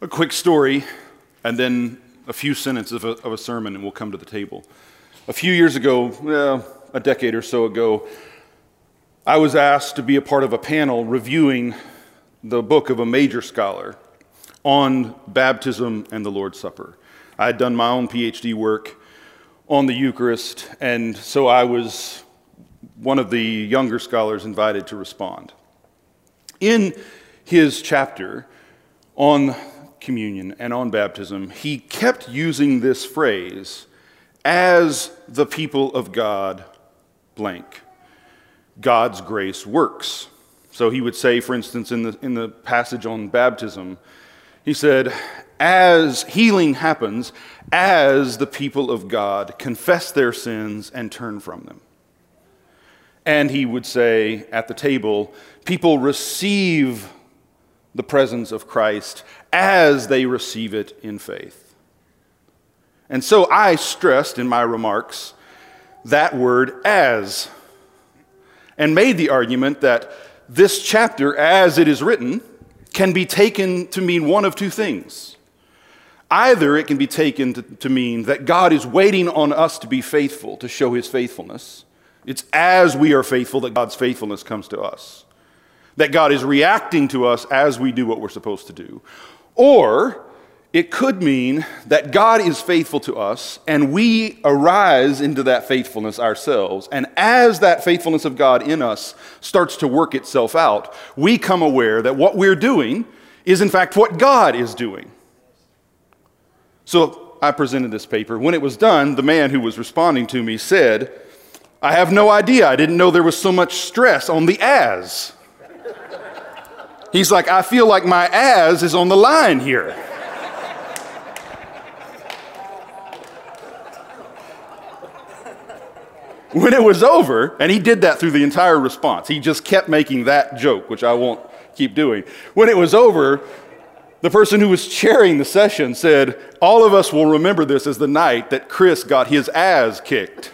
A quick story, and then a few sentences of a, of a sermon, and we'll come to the table. A few years ago, well, a decade or so ago, I was asked to be a part of a panel reviewing the book of a major scholar on baptism and the Lord's Supper. I had done my own PhD work on the Eucharist, and so I was one of the younger scholars invited to respond. In his chapter on communion and on baptism, he kept using this phrase as the people of God blank. God's grace works. So he would say, for instance, in the, in the passage on baptism, he said, as healing happens, as the people of God confess their sins and turn from them. And he would say at the table, people receive the presence of Christ as they receive it in faith. And so I stressed in my remarks that word as, and made the argument that this chapter, as it is written, can be taken to mean one of two things. Either it can be taken to, to, mean that God is waiting on us to be faithful, to show his faithfulness. It's as we are faithful that God's faithfulness comes to us. That God is reacting to us as we do what we're supposed to do. Or it could mean that God is faithful to us and we arise into that faithfulness ourselves. And as that faithfulness of God in us starts to work itself out, we come aware that what we're doing is, in fact, what God is doing. So I presented this paper. When it was done, the man who was responding to me said, I have no idea. I didn't know there was so much stress on the as. He's like, I feel like my ass is on the line here. when it was over, and he did that through the entire response, he just kept making that joke, which I won't keep doing. When it was over, the person who was chairing the session said, All of us will remember this as the night that Chris got his ass kicked.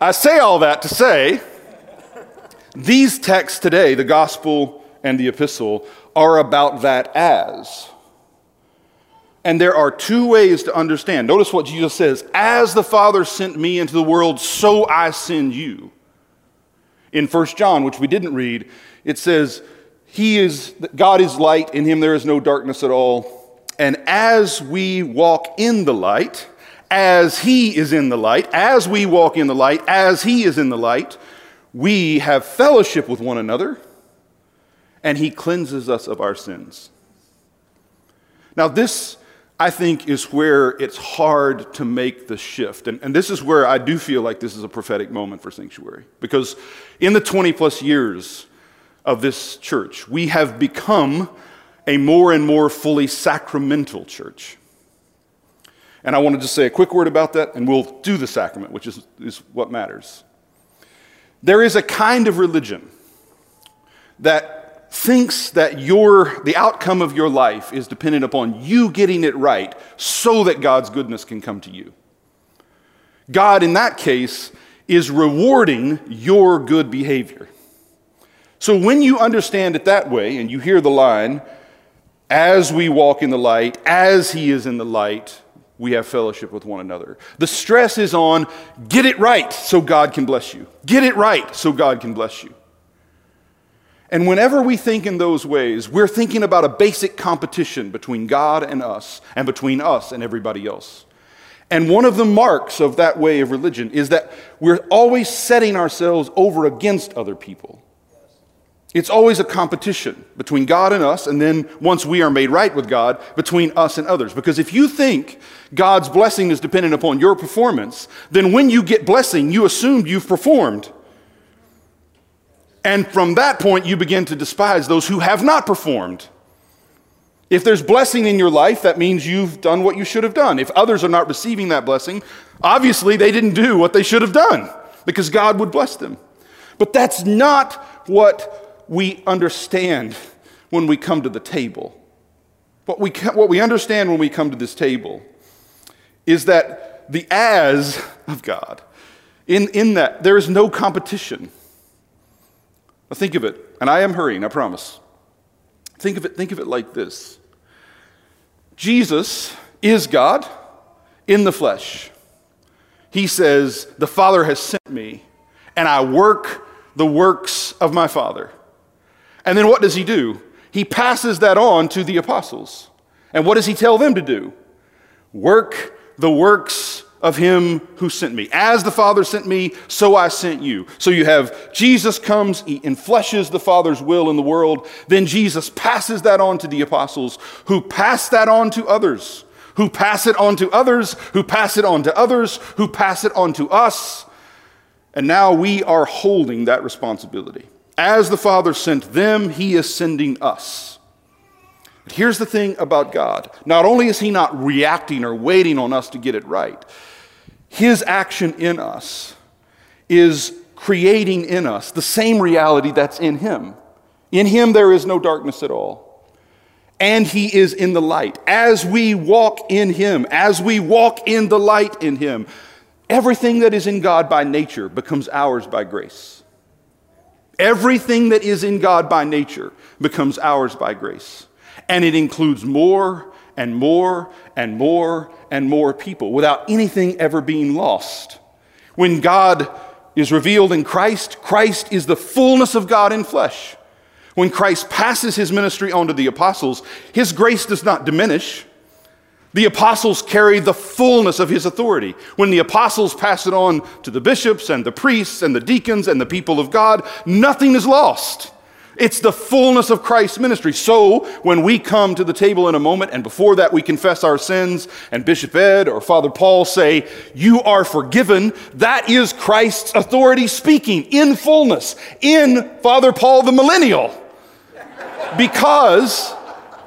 I say all that to say these texts today, the gospel and the epistle, are about that as. And there are two ways to understand. Notice what Jesus says As the Father sent me into the world, so I send you. In 1 John, which we didn't read, it says, He is God is light, in him there is no darkness at all. And as we walk in the light, as he is in the light, as we walk in the light, as he is in the light, we have fellowship with one another, and he cleanses us of our sins. Now, this I think, is where it's hard to make the shift. And, and, this is where I do feel like this is a prophetic moment for Sanctuary. Because in the 20 plus years of this church, we have become a more and more fully sacramental church. And I wanted to say a quick word about that, and we'll do the sacrament, which is, is what matters. There is a kind of religion that thinks that your, the outcome of your life is dependent upon you getting it right so that God's goodness can come to you. God, in that case, is rewarding your good behavior. So when you understand it that way and you hear the line, as we walk in the light, as He is in the light, we have fellowship with one another. The stress is on get it right so God can bless you. Get it right so God can bless you. And whenever we think in those ways, we're thinking about a basic competition between God and us, and between us and everybody else. And one of the marks of that way of religion is that we're always setting ourselves over against other people. It's always a competition between God and us, and then once we are made right with God, between us and others. Because if you think God's blessing is dependent upon your performance, then when you get blessing, you assume you've performed. And from that point, you begin to despise those who have not performed. If there's blessing in your life, that means you've done what you should have done. If others are not receiving that blessing, obviously they didn't do what they should have done because God would bless them. But that's not what we understand when we come to the table. What we, what we understand when we come to this table is that the as of God, in, in that there is no competition. Now think of it, and I am hurrying, I promise. Think of it, think of it like this Jesus is God in the flesh. He says, The Father has sent me, and I work the works of my Father. And then what does he do? He passes that on to the apostles. And what does he tell them to do? Work the works of him who sent me. As the Father sent me, so I sent you. So you have Jesus comes, he enfleshes the Father's will in the world. Then Jesus passes that on to the apostles, who pass that on to others, who pass it on to others, who pass it on to others, who pass it on to us. And now we are holding that responsibility. As the Father sent them, he is sending us. But here's the thing about God not only is he not reacting or waiting on us to get it right, his action in us is creating in us the same reality that's in Him. In Him, there is no darkness at all. And He is in the light. As we walk in Him, as we walk in the light in Him, everything that is in God by nature becomes ours by grace. Everything that is in God by nature becomes ours by grace. And it includes more and more and more and more people without anything ever being lost. When God is revealed in Christ, Christ is the fullness of God in flesh. When Christ passes his ministry on to the apostles, his grace does not diminish. The apostles carry the fullness of his authority. When the apostles pass it on to the bishops and the priests and the deacons and the people of God, nothing is lost. It's the fullness of Christ's ministry. So when we come to the table in a moment, and before that we confess our sins, and Bishop Ed or Father Paul say, You are forgiven, that is Christ's authority speaking in fullness, in Father Paul the millennial. Because,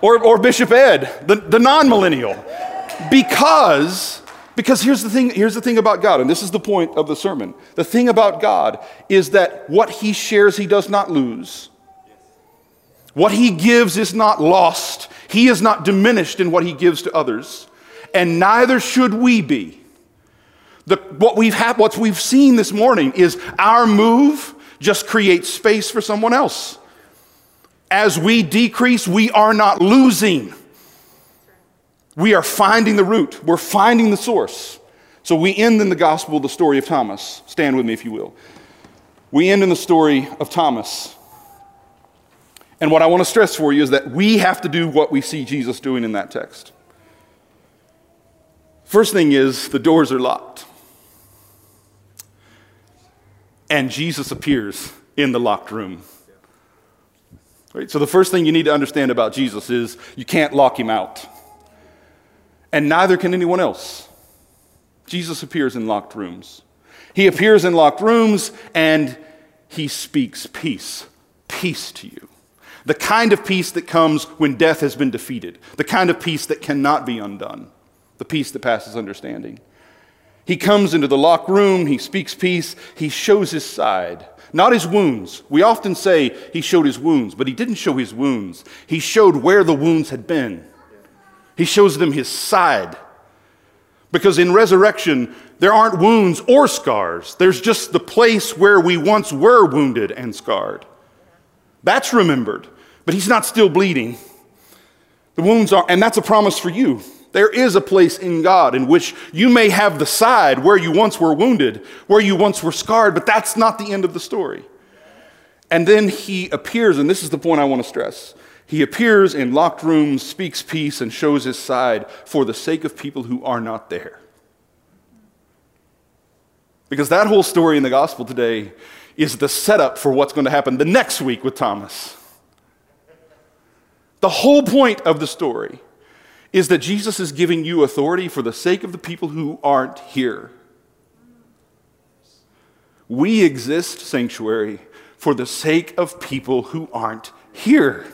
or, or Bishop Ed, the, the non millennial. Because because here's the thing, here's the thing about God, and this is the point of the sermon. The thing about God is that what he shares, he does not lose. What he gives is not lost. He is not diminished in what he gives to others, and neither should we be. The, what, we've had, what we've seen this morning is our move just creates space for someone else. As we decrease, we are not losing. We are finding the root, we're finding the source. So we end in the gospel the story of Thomas. Stand with me if you will. We end in the story of Thomas. And what I want to stress for you is that we have to do what we see Jesus doing in that text. First thing is, the doors are locked. And Jesus appears in the locked room. Right? So, the first thing you need to understand about Jesus is you can't lock him out. And neither can anyone else. Jesus appears in locked rooms. He appears in locked rooms and he speaks peace. Peace to you. The kind of peace that comes when death has been defeated, the kind of peace that cannot be undone, the peace that passes understanding. He comes into the locked room, he speaks peace, he shows his side, not his wounds. We often say he showed his wounds, but he didn't show his wounds. He showed where the wounds had been. He shows them his side. Because in resurrection, there aren't wounds or scars. There's just the place where we once were wounded and scarred. That's remembered but he's not still bleeding. The wounds are, and that's a promise for you. There is a place in God in which you may have the side where you once were wounded, where you once were scarred, but that's not the end of the story. And then he appears, and this is the point I want to stress. He appears in locked rooms, speaks peace, and shows his side for the sake of people who are not there. Because that whole story in the gospel today is the setup for what's going to happen the next week with Thomas. The whole point of the story is that Jesus is giving you authority for the sake of the people who aren't here. We exist, sanctuary, for the sake of people who aren't here.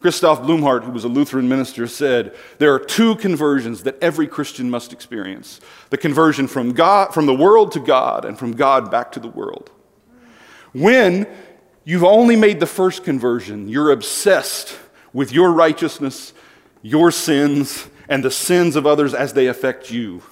Christoph Blumhardt, who was a Lutheran minister, said there are two conversions that every Christian must experience the conversion from, God, from the world to God and from God back to the world. When You've only made the first conversion. You're obsessed with your righteousness, your sins, and the sins of others as they affect you.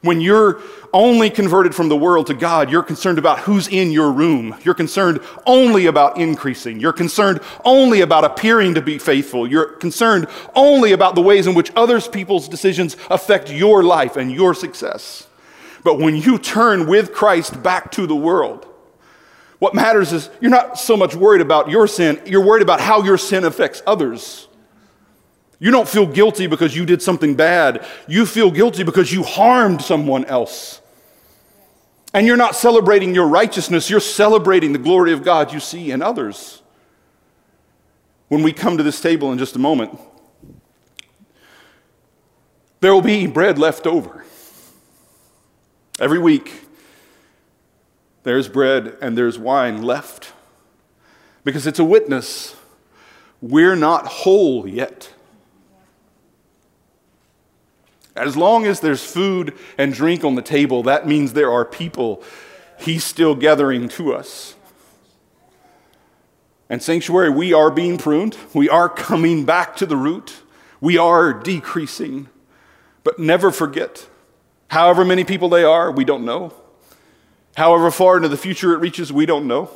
When you're only converted from the world to God, you're concerned about who's in your room. You're concerned only about increasing. You're concerned only about appearing to be faithful. You're concerned only about the ways in which others people's decisions affect your life and your success. But when you turn with Christ back to the world, what matters is you're not so much worried about your sin, you're worried about how your sin affects others. You don't feel guilty because you did something bad. You feel guilty because you harmed someone else. And you're not celebrating your righteousness, you're celebrating the glory of God you see in others. When we come to this table in just a moment, there will be bread left over. Every week, there's bread and there's wine left because it's a witness we're not whole yet. As long as there's food and drink on the table, that means there are people He's still gathering to us. And, Sanctuary, we are being pruned. We are coming back to the root. We are decreasing. But never forget, however many people they are, we don't know. However far into the future it reaches, we don't know.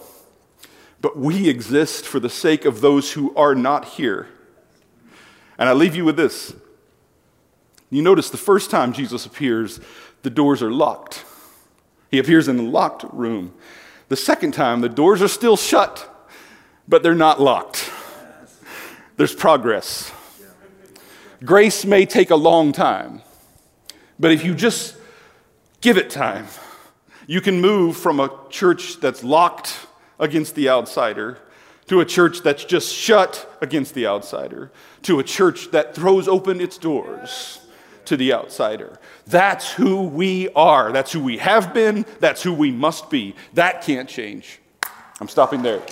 But we exist for the sake of those who are not here. And I leave you with this you notice the first time Jesus appears, the doors are locked. He appears in a locked room. The second time, the doors are still shut, but they're not locked. There's progress. Grace may take a long time, but if you just give it time, you can move from a church that's locked against the outsider to a church that's just shut against the outsider to a church that throws open its doors to the outsider. That's who we are. That's who we have been. That's who we must be. That can't change. I'm stopping there.